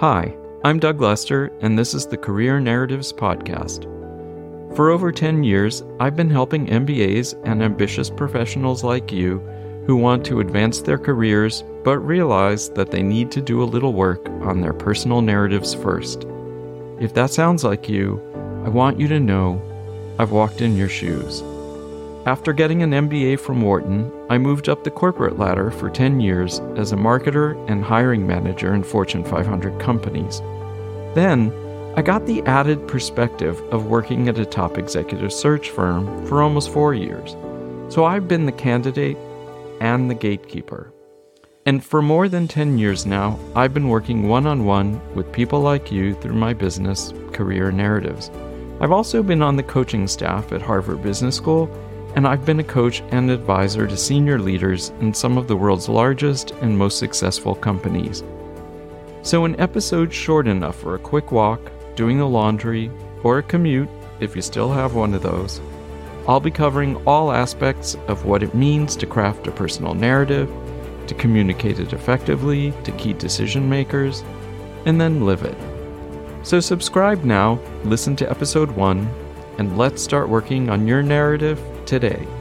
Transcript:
Hi, I'm Doug Lester, and this is the Career Narratives Podcast. For over 10 years, I've been helping MBAs and ambitious professionals like you who want to advance their careers but realize that they need to do a little work on their personal narratives first. If that sounds like you, I want you to know I've walked in your shoes. After getting an MBA from Wharton, I moved up the corporate ladder for 10 years as a marketer and hiring manager in Fortune 500 companies. Then, I got the added perspective of working at a top executive search firm for almost four years. So I've been the candidate and the gatekeeper. And for more than 10 years now, I've been working one on one with people like you through my business, Career Narratives. I've also been on the coaching staff at Harvard Business School and I've been a coach and advisor to senior leaders in some of the world's largest and most successful companies. So, an episode short enough for a quick walk, doing the laundry, or a commute, if you still have one of those, I'll be covering all aspects of what it means to craft a personal narrative, to communicate it effectively to key decision makers, and then live it. So, subscribe now, listen to episode 1, and let's start working on your narrative today.